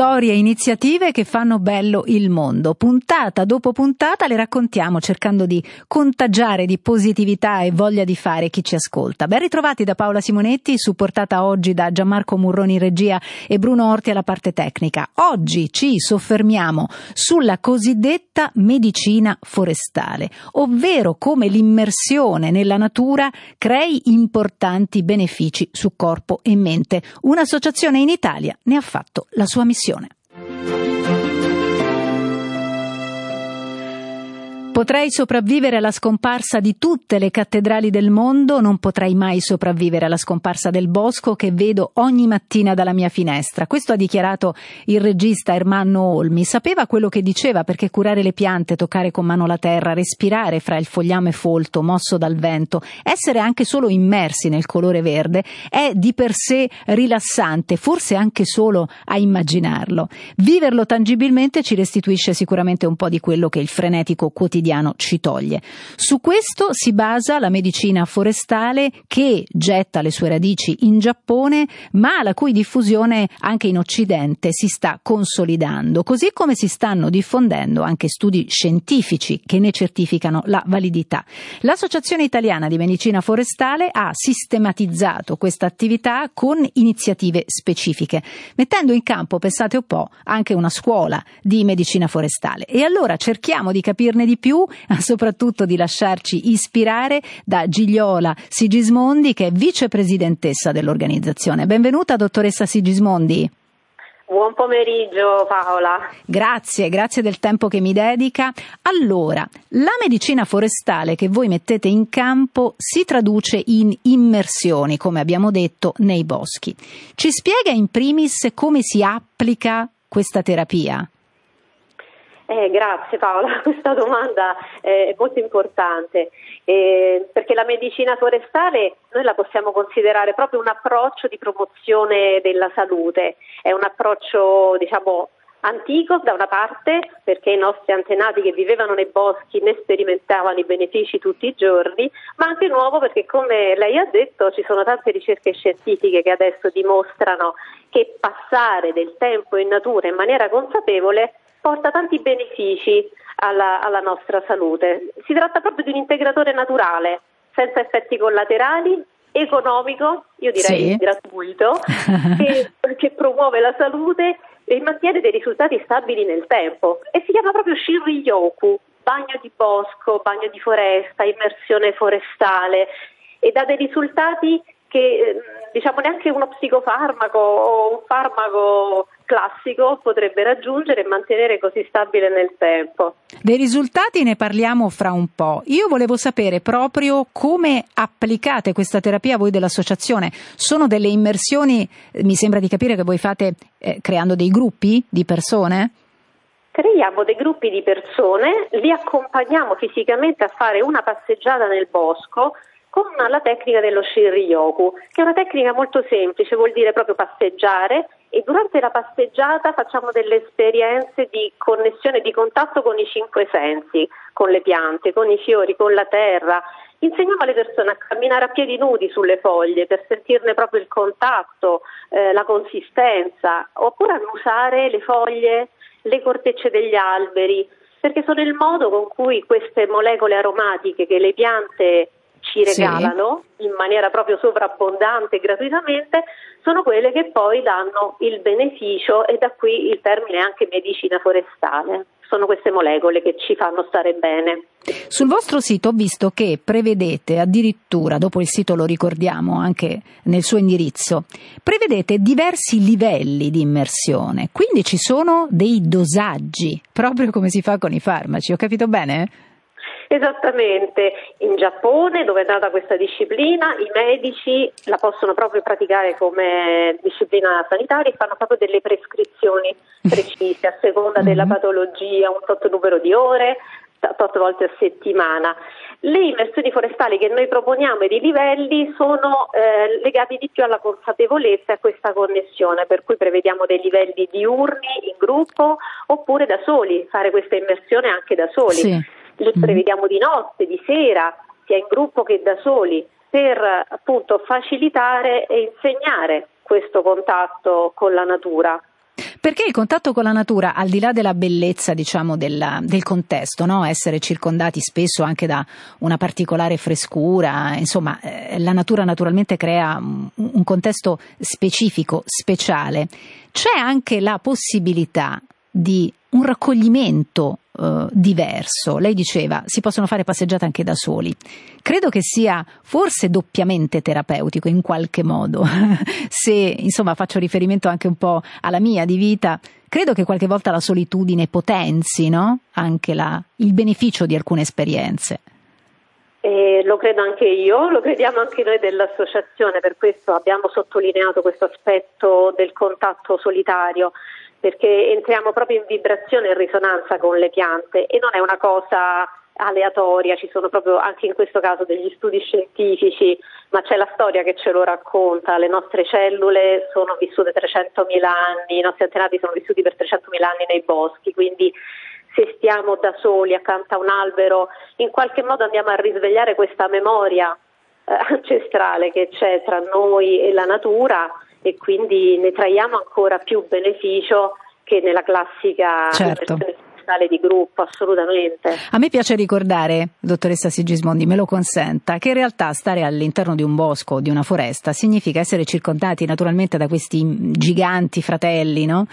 Storie e iniziative che fanno bello il mondo. Puntata dopo puntata le raccontiamo cercando di contagiare di positività e voglia di fare chi ci ascolta. Ben ritrovati da Paola Simonetti, supportata oggi da Gianmarco Murroni in regia e Bruno Orti alla parte tecnica. Oggi ci soffermiamo sulla cosiddetta medicina forestale, ovvero come l'immersione nella natura crei importanti benefici su corpo e mente. Un'associazione in Italia ne ha fatto la sua missione trasmissione. Potrei sopravvivere alla scomparsa di tutte le cattedrali del mondo, non potrei mai sopravvivere alla scomparsa del bosco che vedo ogni mattina dalla mia finestra. Questo ha dichiarato il regista Ermanno Olmi. Sapeva quello che diceva perché curare le piante, toccare con mano la terra, respirare fra il fogliame folto mosso dal vento, essere anche solo immersi nel colore verde è di per sé rilassante, forse anche solo a immaginarlo. Viverlo tangibilmente ci restituisce sicuramente un po' di quello che il frenetico quotidiano quotidiano ci toglie. Su questo si basa la medicina forestale che getta le sue radici in Giappone, ma la cui diffusione anche in Occidente si sta consolidando, così come si stanno diffondendo anche studi scientifici che ne certificano la validità. L'Associazione Italiana di Medicina Forestale ha sistematizzato questa attività con iniziative specifiche, mettendo in campo, pensate un po', anche una scuola di medicina forestale. E allora cerchiamo di capirne di più ma soprattutto di lasciarci ispirare da Gigliola Sigismondi, che è vicepresidentessa dell'organizzazione. Benvenuta, dottoressa Sigismondi. Buon pomeriggio Paola. Grazie, grazie del tempo che mi dedica. Allora, la medicina forestale che voi mettete in campo si traduce in immersioni, come abbiamo detto, nei boschi. Ci spiega in primis come si applica questa terapia? Eh, grazie Paola, questa domanda è molto importante. Eh, perché la medicina forestale noi la possiamo considerare proprio un approccio di promozione della salute, è un approccio diciamo antico da una parte perché i nostri antenati che vivevano nei boschi ne sperimentavano i benefici tutti i giorni, ma anche nuovo perché come lei ha detto ci sono tante ricerche scientifiche che adesso dimostrano che passare del tempo in natura in maniera consapevole porta tanti benefici alla, alla nostra salute. Si tratta proprio di un integratore naturale, senza effetti collaterali economico, io direi sì. gratuito, che, che, promuove la salute e mantiene dei risultati stabili nel tempo. E si chiama proprio Shinryoku, bagno di bosco, bagno di foresta, immersione forestale e dà dei risultati che eh, diciamo neanche uno psicofarmaco o un farmaco classico potrebbe raggiungere e mantenere così stabile nel tempo. Dei risultati ne parliamo fra un po'. Io volevo sapere proprio come applicate questa terapia voi dell'associazione. Sono delle immersioni, mi sembra di capire che voi fate eh, creando dei gruppi di persone? Creiamo dei gruppi di persone, li accompagniamo fisicamente a fare una passeggiata nel bosco con la tecnica dello Shinryoku, che è una tecnica molto semplice, vuol dire proprio passeggiare e durante la passeggiata facciamo delle esperienze di connessione, di contatto con i cinque sensi, con le piante, con i fiori, con la terra. Insegniamo alle persone a camminare a piedi nudi sulle foglie per sentirne proprio il contatto, eh, la consistenza, oppure a usare le foglie, le cortecce degli alberi, perché sono il modo con cui queste molecole aromatiche che le piante ci regalano sì. in maniera proprio sovrabbondante e gratuitamente sono quelle che poi danno il beneficio e da qui il termine anche medicina forestale. Sono queste molecole che ci fanno stare bene. Sul vostro sito ho visto che prevedete addirittura, dopo il sito lo ricordiamo anche nel suo indirizzo, prevedete diversi livelli di immersione, quindi ci sono dei dosaggi, proprio come si fa con i farmaci, ho capito bene? Esattamente, in Giappone dove è nata questa disciplina i medici la possono proprio praticare come disciplina sanitaria e fanno proprio delle prescrizioni precise a seconda della mhm. patologia, un tot numero di ore, tot volte a settimana. Le immersioni forestali che noi proponiamo e i livelli sono eh, legati di più alla consapevolezza e a questa connessione, per cui prevediamo dei livelli diurni in gruppo oppure da soli, fare questa immersione anche da soli. Sì. Li mm-hmm. prevediamo di notte, di sera, sia in gruppo che da soli, per appunto facilitare e insegnare questo contatto con la natura. Perché il contatto con la natura, al di là della bellezza, diciamo, della, del contesto, no? essere circondati spesso anche da una particolare frescura, insomma, eh, la natura naturalmente crea un, un contesto specifico, speciale, c'è anche la possibilità di un raccoglimento eh, diverso. Lei diceva si possono fare passeggiate anche da soli. Credo che sia forse doppiamente terapeutico in qualche modo. Se insomma faccio riferimento anche un po' alla mia di vita, credo che qualche volta la solitudine potenzi no? anche la, il beneficio di alcune esperienze. Eh, lo credo anche io, lo crediamo anche noi dell'associazione, per questo abbiamo sottolineato questo aspetto del contatto solitario perché entriamo proprio in vibrazione e risonanza con le piante e non è una cosa aleatoria, ci sono proprio anche in questo caso degli studi scientifici, ma c'è la storia che ce lo racconta, le nostre cellule sono vissute 300.000 anni, i nostri antenati sono vissuti per 300.000 anni nei boschi, quindi se stiamo da soli accanto a un albero, in qualche modo andiamo a risvegliare questa memoria eh, ancestrale che c'è tra noi e la natura e quindi ne traiamo ancora più beneficio che nella classica certo fondamentale di gruppo, assolutamente. A me piace ricordare, dottoressa Sigismondi, me lo consenta, che in realtà stare all'interno di un bosco di una foresta significa essere circondati naturalmente da questi giganti fratelli, no?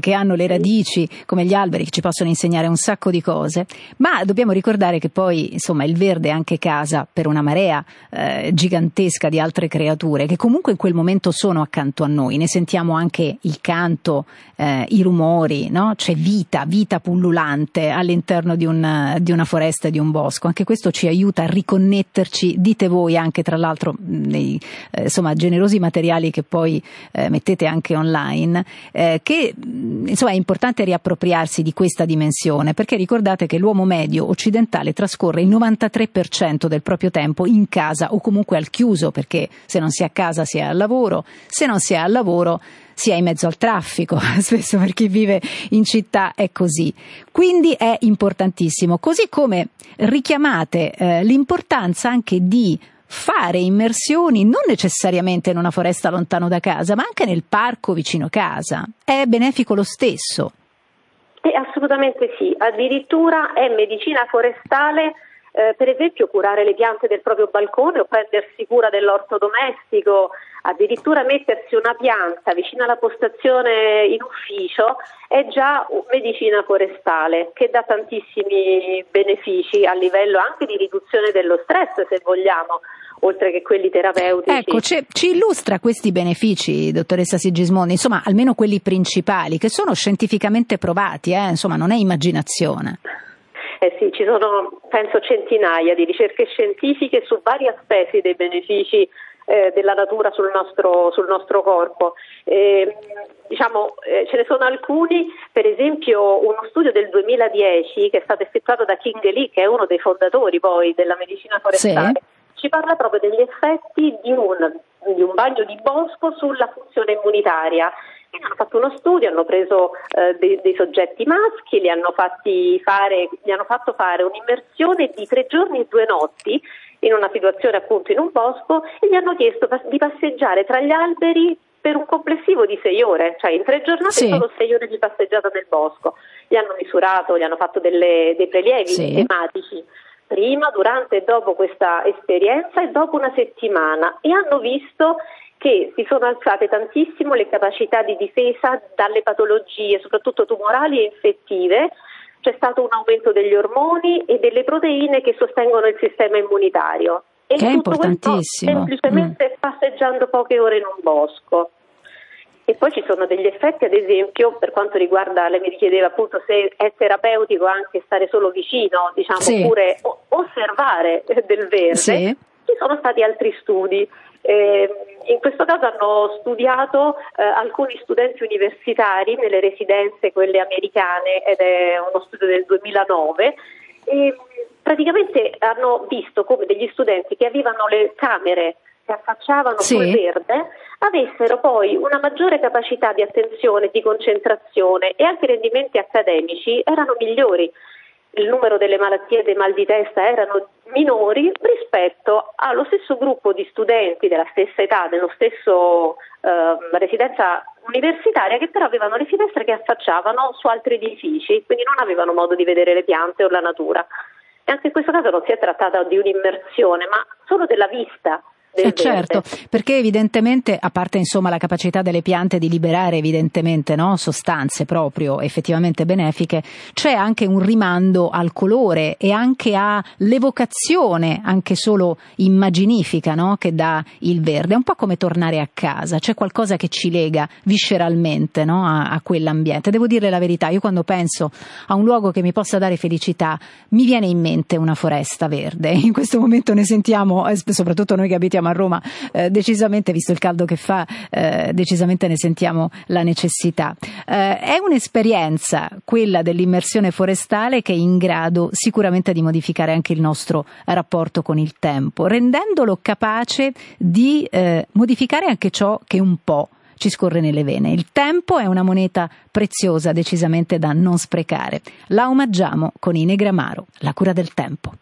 che hanno le radici come gli alberi che ci possono insegnare un sacco di cose, ma dobbiamo ricordare che poi insomma il verde è anche casa per una marea eh, gigantesca di altre creature che comunque in quel momento sono accanto a noi, ne sentiamo anche il canto, eh, i rumori, no? c'è vita, vita pullulante volante all'interno di, un, di una foresta di un bosco. Anche questo ci aiuta a riconnetterci, dite voi anche tra l'altro nei eh, insomma, generosi materiali che poi eh, mettete anche online, eh, che insomma, è importante riappropriarsi di questa dimensione perché ricordate che l'uomo medio occidentale trascorre il 93% del proprio tempo in casa o comunque al chiuso perché se non si è a casa si è al lavoro, se non si è al lavoro sia in mezzo al traffico, spesso per chi vive in città è così. Quindi è importantissimo, così come richiamate eh, l'importanza anche di fare immersioni non necessariamente in una foresta lontano da casa, ma anche nel parco vicino casa. È benefico lo stesso. Eh, assolutamente sì, addirittura è medicina forestale eh, per esempio curare le piante del proprio balcone o prendersi cura dell'orto domestico, addirittura mettersi una pianta vicino alla postazione in ufficio è già medicina forestale che dà tantissimi benefici a livello anche di riduzione dello stress se vogliamo oltre che quelli terapeutici. Ecco, ci illustra questi benefici, dottoressa Sigismondi, insomma, almeno quelli principali, che sono scientificamente provati, eh? insomma, non è immaginazione. Eh sì, ci sono penso centinaia di ricerche scientifiche su vari aspetti dei benefici eh, della natura sul nostro, sul nostro corpo. Eh, diciamo, eh, ce ne sono alcuni, per esempio uno studio del 2010 che è stato effettuato da King Lee, che è uno dei fondatori poi della medicina forestale, sì. ci parla proprio degli effetti di un, di un bagno di bosco sulla funzione immunitaria hanno fatto uno studio, hanno preso eh, dei, dei, soggetti maschi, li hanno, fare, gli hanno fatto fare un'immersione di tre giorni e due notti in una situazione appunto in un bosco e gli hanno chiesto di passeggiare tra gli alberi per un complessivo di sei ore, cioè in tre giornate sì. solo sei ore di passeggiata nel bosco. Gli hanno misurato, gli hanno fatto delle, dei prelievi sì. tematici prima, durante e dopo questa esperienza e dopo una settimana e hanno visto che si sono alzate tantissimo le capacità di difesa dalle patologie, soprattutto tumorali e infettive. C'è stato un aumento degli ormoni e delle proteine che sostengono il sistema immunitario. E che è importantissimo. semplicemente mm. passeggiando poche ore in un bosco. E poi ci sono degli effetti, ad esempio, per quanto riguarda, lei mi chiedeva appunto se è terapeutico anche stare solo vicino, diciamo, sì. oppure osservare del verde. Sì. Ci sono stati altri studi eh, in questo caso hanno studiato eh, alcuni studenti universitari nelle residenze, quelle americane, ed è uno studio del 2009 e praticamente hanno visto come degli studenti che avevano le camere che affacciavano sì. sul verde avessero poi una maggiore capacità di attenzione, di concentrazione e anche i rendimenti accademici erano migliori. Il numero delle malattie dei mal di testa erano minori rispetto allo stesso gruppo di studenti della stessa età, dello stesso eh, residenza universitaria, che però avevano le finestre che affacciavano su altri edifici, quindi non avevano modo di vedere le piante o la natura. E anche in questo caso non si è trattato di un'immersione, ma solo della vista eh certo, perché evidentemente, a parte insomma la capacità delle piante di liberare evidentemente no, sostanze proprio effettivamente benefiche, c'è anche un rimando al colore e anche all'evocazione, anche solo immaginifica, no, che dà il verde. È un po' come tornare a casa, c'è qualcosa che ci lega visceralmente no, a, a quell'ambiente. Devo dire la verità, io quando penso a un luogo che mi possa dare felicità, mi viene in mente una foresta verde. In questo momento ne sentiamo, eh, soprattutto noi che abitiamo siamo a Roma, eh, decisamente, visto il caldo che fa, eh, decisamente ne sentiamo la necessità. Eh, è un'esperienza, quella dell'immersione forestale, che è in grado sicuramente di modificare anche il nostro rapporto con il tempo, rendendolo capace di eh, modificare anche ciò che un po' ci scorre nelle vene. Il tempo è una moneta preziosa, decisamente da non sprecare. La omaggiamo con Inegramaro, la cura del tempo.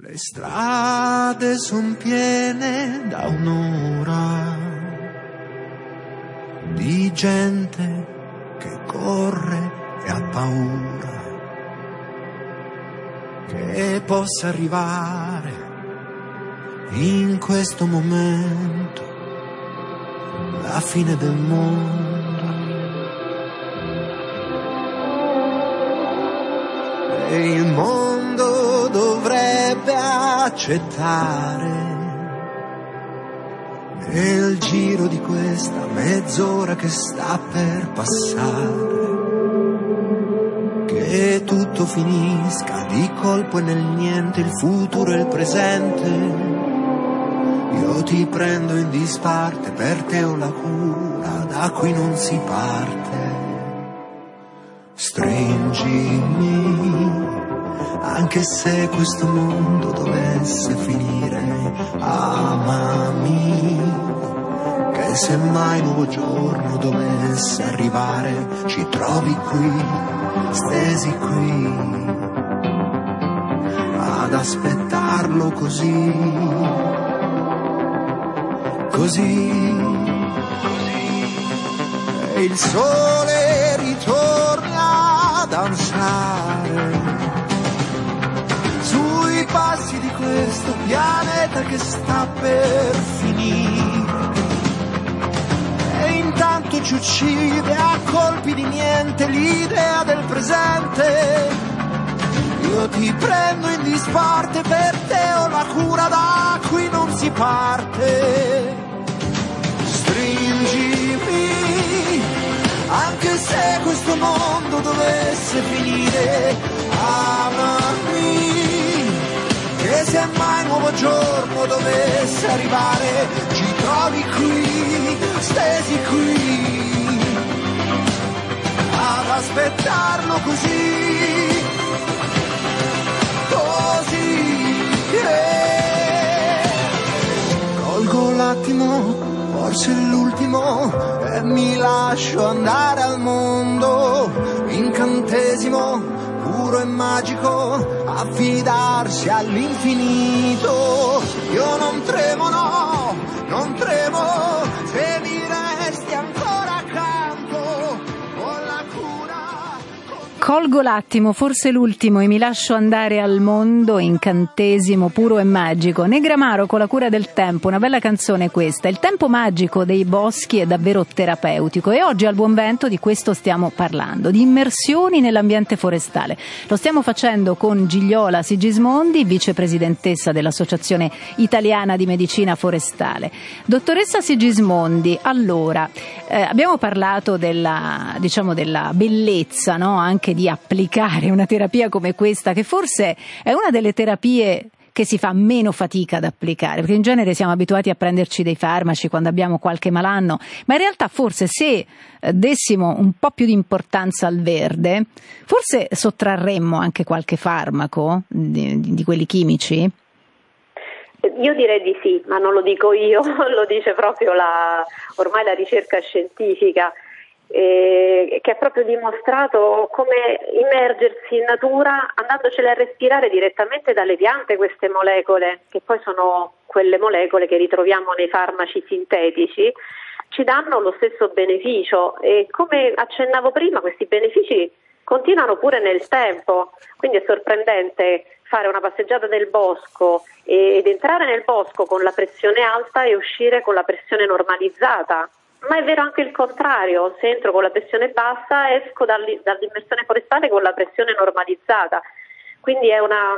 Le strade son piene da un'ora di gente che corre e ha paura che possa arrivare in questo momento la fine del mondo. E il mondo dovrebbe accettare nel giro di questa mezz'ora che sta per passare. Che tutto finisca di colpo e nel niente il futuro e il presente. Io ti prendo in disparte, per te ho la cura, da qui non si parte. Stringimi anche se questo mondo dovesse finire, amami, che se mai nuovo giorno dovesse arrivare, ci trovi qui, stesi qui, ad aspettarlo così, così, e il sole ritorna a danzare questo pianeta che sta per finire. E intanto ci uccide a colpi di niente l'idea del presente. Io ti prendo in disparte, per te ho la cura da qui non si parte. Stringimi, anche se questo mondo dovesse finire, amami se mai nuovo giorno dovesse arrivare, ci trovi qui, stesi qui, ad aspettarlo così, così. Yeah. Colgo l'attimo, forse l'ultimo, e mi lascio andare al mondo, incantesimo puro e magico, affidarsi all'infinito. Io non tremo, no, non tremo, Colgo l'attimo, forse l'ultimo, e mi lascio andare al mondo, incantesimo puro e magico. Negramaro con la cura del tempo, una bella canzone questa. Il tempo magico dei boschi è davvero terapeutico e oggi al Buon Vento di questo stiamo parlando, di immersioni nell'ambiente forestale. Lo stiamo facendo con Gigliola Sigismondi, vicepresidentessa dell'Associazione Italiana di Medicina Forestale. Dottoressa Sigismondi, allora, eh, abbiamo parlato della, diciamo, della bellezza no? anche di applicare una terapia come questa, che forse è una delle terapie che si fa meno fatica ad applicare? Perché in genere siamo abituati a prenderci dei farmaci quando abbiamo qualche malanno, ma in realtà forse se eh, dessimo un po' più di importanza al verde, forse sottrarremmo anche qualche farmaco di, di quelli chimici? Io direi di sì, ma non lo dico io, lo dice proprio la, ormai la ricerca scientifica eh, che ha proprio dimostrato come immergersi in natura andandocele a respirare direttamente dalle piante queste molecole, che poi sono quelle molecole che ritroviamo nei farmaci sintetici, ci danno lo stesso beneficio. E come accennavo prima questi benefici continuano pure nel tempo, quindi è sorprendente fare una passeggiata nel bosco ed entrare nel bosco con la pressione alta e uscire con la pressione normalizzata ma è vero anche il contrario, se entro con la pressione bassa esco dall'immersione forestale con la pressione normalizzata, quindi è una,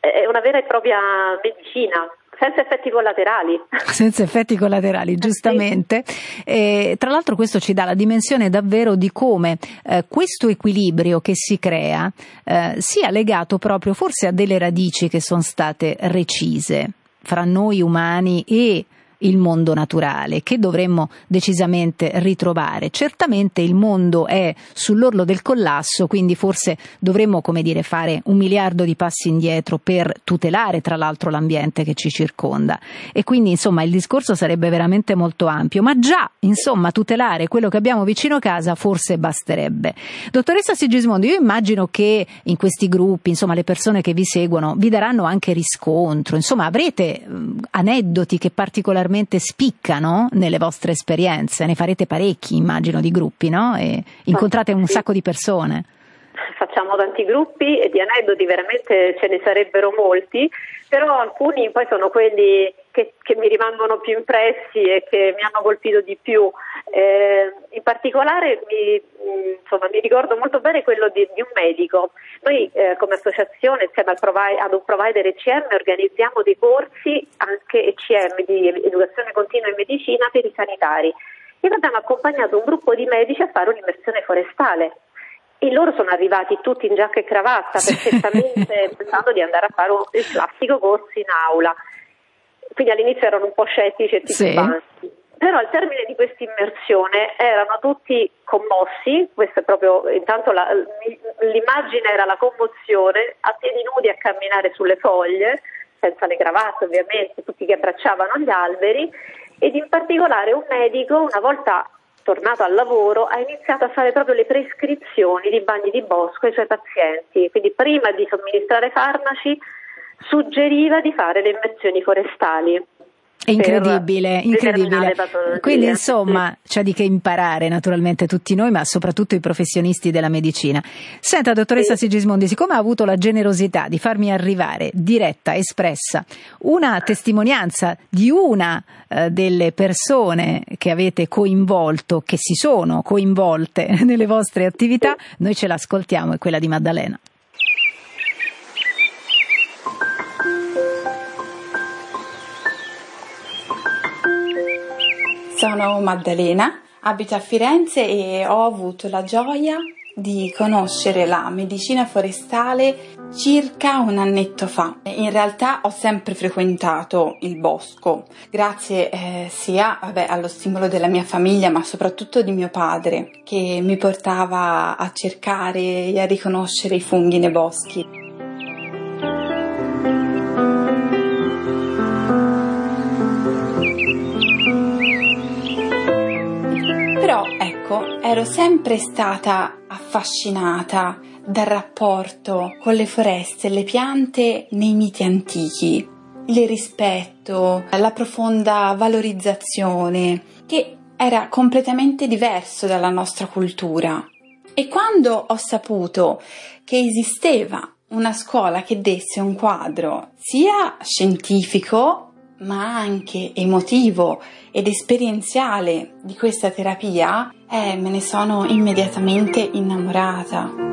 è una vera e propria medicina. Senza effetti collaterali. Senza effetti collaterali, giustamente. E, tra l'altro questo ci dà la dimensione davvero di come eh, questo equilibrio che si crea eh, sia legato proprio forse a delle radici che sono state recise fra noi umani e il mondo naturale che dovremmo decisamente ritrovare. Certamente il mondo è sull'orlo del collasso, quindi forse dovremmo, come dire, fare un miliardo di passi indietro per tutelare tra l'altro l'ambiente che ci circonda. E quindi insomma il discorso sarebbe veramente molto ampio, ma già insomma tutelare quello che abbiamo vicino casa forse basterebbe. Dottoressa Sigismondo, io immagino che in questi gruppi, insomma le persone che vi seguono vi daranno anche riscontro, insomma avrete aneddoti che particolarmente particolarmente spiccano nelle vostre esperienze? Ne farete parecchi, immagino, di gruppi, no? E incontrate un sacco di persone. Facciamo tanti gruppi e di aneddoti veramente ce ne sarebbero molti, però alcuni poi sono quelli che, che mi rimangono più impressi e che mi hanno colpito di più. Eh, in particolare mi, insomma, mi, ricordo molto bene quello di, di un medico. Noi eh, come associazione insieme al provi- ad un provider ECM organizziamo dei corsi anche ECM di educazione continua in medicina per i sanitari e abbiamo accompagnato un gruppo di medici a fare un'immersione forestale e loro sono arrivati tutti in giacca e cravatta perfettamente pensando di andare a fare il classico corso in aula. Quindi all'inizio erano un po' scettici e titubanti. Sì. Però al termine di questa immersione erano tutti commossi, questo è proprio, intanto la, l'immagine era la commozione, a piedi nudi a camminare sulle foglie, senza le cravatte ovviamente, tutti che abbracciavano gli alberi ed in particolare un medico una volta tornato al lavoro ha iniziato a fare proprio le prescrizioni di bagni di bosco ai suoi pazienti, quindi prima di somministrare farmaci suggeriva di fare le immersioni forestali. Incredibile, incredibile. Quindi insomma c'è di che imparare naturalmente tutti noi, ma soprattutto i professionisti della medicina. Senta, dottoressa sì. Sigismondi, siccome ha avuto la generosità di farmi arrivare diretta, espressa, una testimonianza di una eh, delle persone che avete coinvolto, che si sono coinvolte nelle vostre attività, noi ce l'ascoltiamo, è quella di Maddalena. Sono Maddalena, abito a Firenze e ho avuto la gioia di conoscere la medicina forestale circa un annetto fa. In realtà ho sempre frequentato il bosco, grazie eh, sia vabbè, allo stimolo della mia famiglia, ma soprattutto di mio padre, che mi portava a cercare e a riconoscere i funghi nei boschi. Ecco, ero sempre stata affascinata dal rapporto con le foreste e le piante nei miti antichi, il rispetto, la profonda valorizzazione, che era completamente diverso dalla nostra cultura. E quando ho saputo che esisteva una scuola che desse un quadro sia scientifico ma anche emotivo ed esperienziale di questa terapia, eh, me ne sono immediatamente innamorata.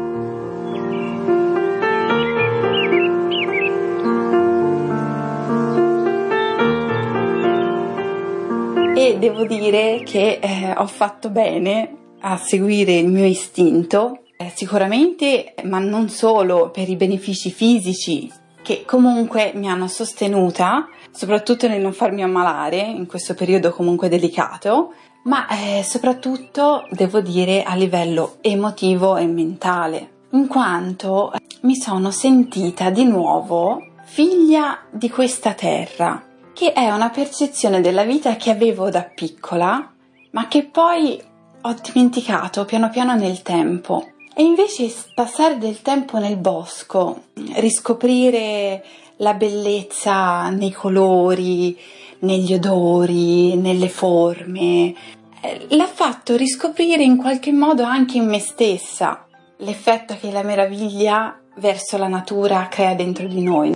E devo dire che eh, ho fatto bene a seguire il mio istinto, eh, sicuramente, ma non solo per i benefici fisici che comunque mi hanno sostenuta, soprattutto nel non farmi ammalare in questo periodo comunque delicato, ma eh, soprattutto devo dire a livello emotivo e mentale, in quanto mi sono sentita di nuovo figlia di questa terra, che è una percezione della vita che avevo da piccola, ma che poi ho dimenticato piano piano nel tempo. E invece passare del tempo nel bosco, riscoprire la bellezza nei colori, negli odori, nelle forme, eh, l'ha fatto riscoprire in qualche modo anche in me stessa l'effetto che la meraviglia verso la natura crea dentro di noi.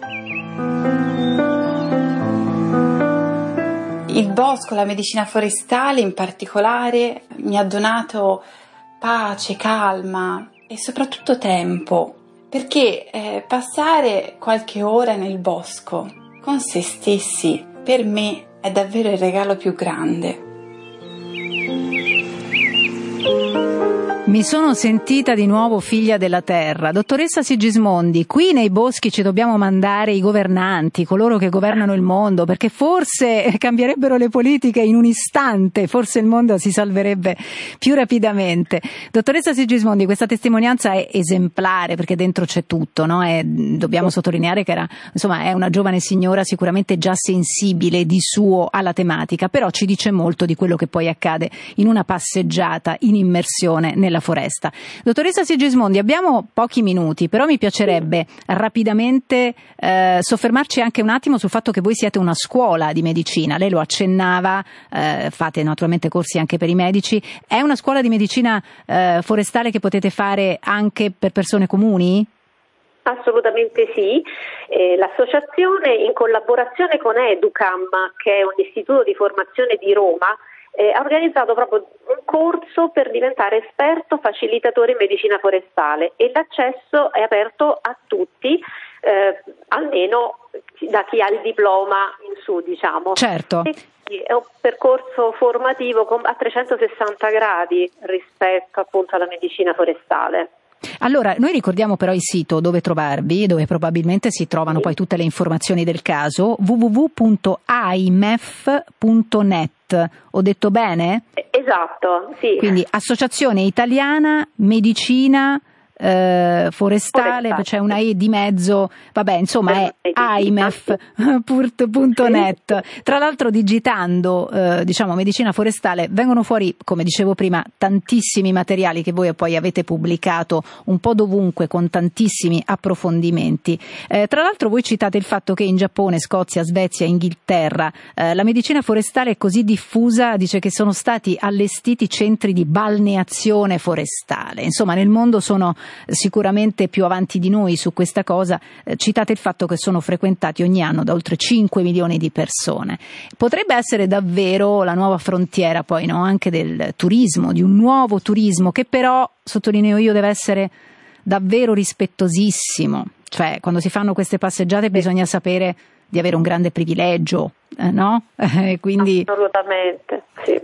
Il bosco, la medicina forestale in particolare, mi ha donato pace, calma e soprattutto tempo, perché eh, passare qualche ora nel bosco con se stessi per me è davvero il regalo più grande. Mi sono sentita di nuovo figlia della terra. Dottoressa Sigismondi, qui nei boschi ci dobbiamo mandare i governanti, coloro che governano il mondo, perché forse cambierebbero le politiche in un istante, forse il mondo si salverebbe più rapidamente. Dottoressa Sigismondi, questa testimonianza è esemplare perché dentro c'è tutto, no? è, dobbiamo sottolineare che era, insomma, è una giovane signora sicuramente già sensibile di suo alla tematica, però ci dice molto di quello che poi accade in una passeggiata in immersione nella della foresta. Dottoressa Sigismondi, abbiamo pochi minuti, però mi piacerebbe rapidamente eh, soffermarci anche un attimo sul fatto che voi siete una scuola di medicina. Lei lo accennava, eh, fate naturalmente corsi anche per i medici. È una scuola di medicina eh, forestale che potete fare anche per persone comuni? Assolutamente sì, eh, l'associazione in collaborazione con Educam, che è un istituto di formazione di Roma, eh, ha organizzato proprio un corso per diventare esperto facilitatore in medicina forestale e l'accesso è aperto a tutti, eh, almeno da chi ha il diploma in su, diciamo. Certo. E è un percorso formativo a 360 gradi rispetto appunto alla medicina forestale. Allora, noi ricordiamo però il sito dove trovarvi, dove probabilmente si trovano poi tutte le informazioni del caso, www.aimef.net. Ho detto bene? Esatto, sì. Quindi Associazione Italiana Medicina eh, forestale, forestale, c'è una E di mezzo, vabbè, insomma è aimef.net. Tra l'altro digitando, eh, diciamo, medicina forestale vengono fuori, come dicevo prima, tantissimi materiali che voi poi avete pubblicato un po' dovunque con tantissimi approfondimenti. Eh, tra l'altro voi citate il fatto che in Giappone, Scozia, Svezia, Inghilterra eh, la medicina forestale è così diffusa, dice che sono stati allestiti centri di balneazione forestale. Insomma, nel mondo sono sicuramente più avanti di noi su questa cosa, eh, citate il fatto che sono frequentati ogni anno da oltre 5 milioni di persone. Potrebbe essere davvero la nuova frontiera poi no? anche del turismo, di un nuovo turismo che però, sottolineo io, deve essere davvero rispettosissimo. Cioè, quando si fanno queste passeggiate bisogna sapere di avere un grande privilegio, eh, no? Quindi... Assolutamente, sì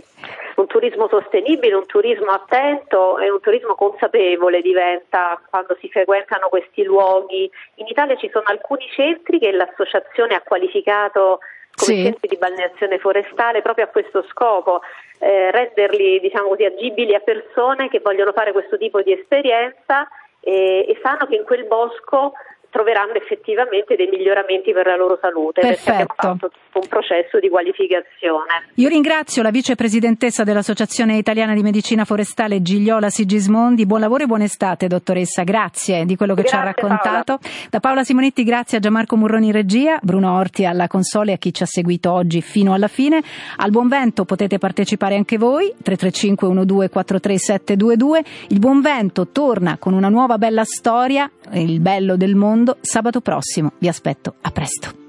un turismo sostenibile, un turismo attento e un turismo consapevole diventa quando si frequentano questi luoghi. In Italia ci sono alcuni centri che l'associazione ha qualificato come sì. centri di balneazione forestale proprio a questo scopo, eh, renderli diciamo così, agibili a persone che vogliono fare questo tipo di esperienza e, e sanno che in quel bosco troveranno effettivamente dei miglioramenti per la loro salute Perfetto. perché abbiamo fatto un processo di qualificazione. Io ringrazio la vicepresidentessa dell'Associazione Italiana di Medicina Forestale Gigliola Sigismondi. Buon lavoro e buona estate, dottoressa. Grazie di quello che grazie, ci ha raccontato. Paola. Da Paola Simonetti, grazie a Gianmarco Murroni in regia, Bruno Orti alla console e a chi ci ha seguito oggi fino alla fine. Al buon vento potete partecipare anche voi, 335 12 43722. Il buon vento torna con una nuova bella storia, il bello del mondo, sabato prossimo. Vi aspetto. A presto.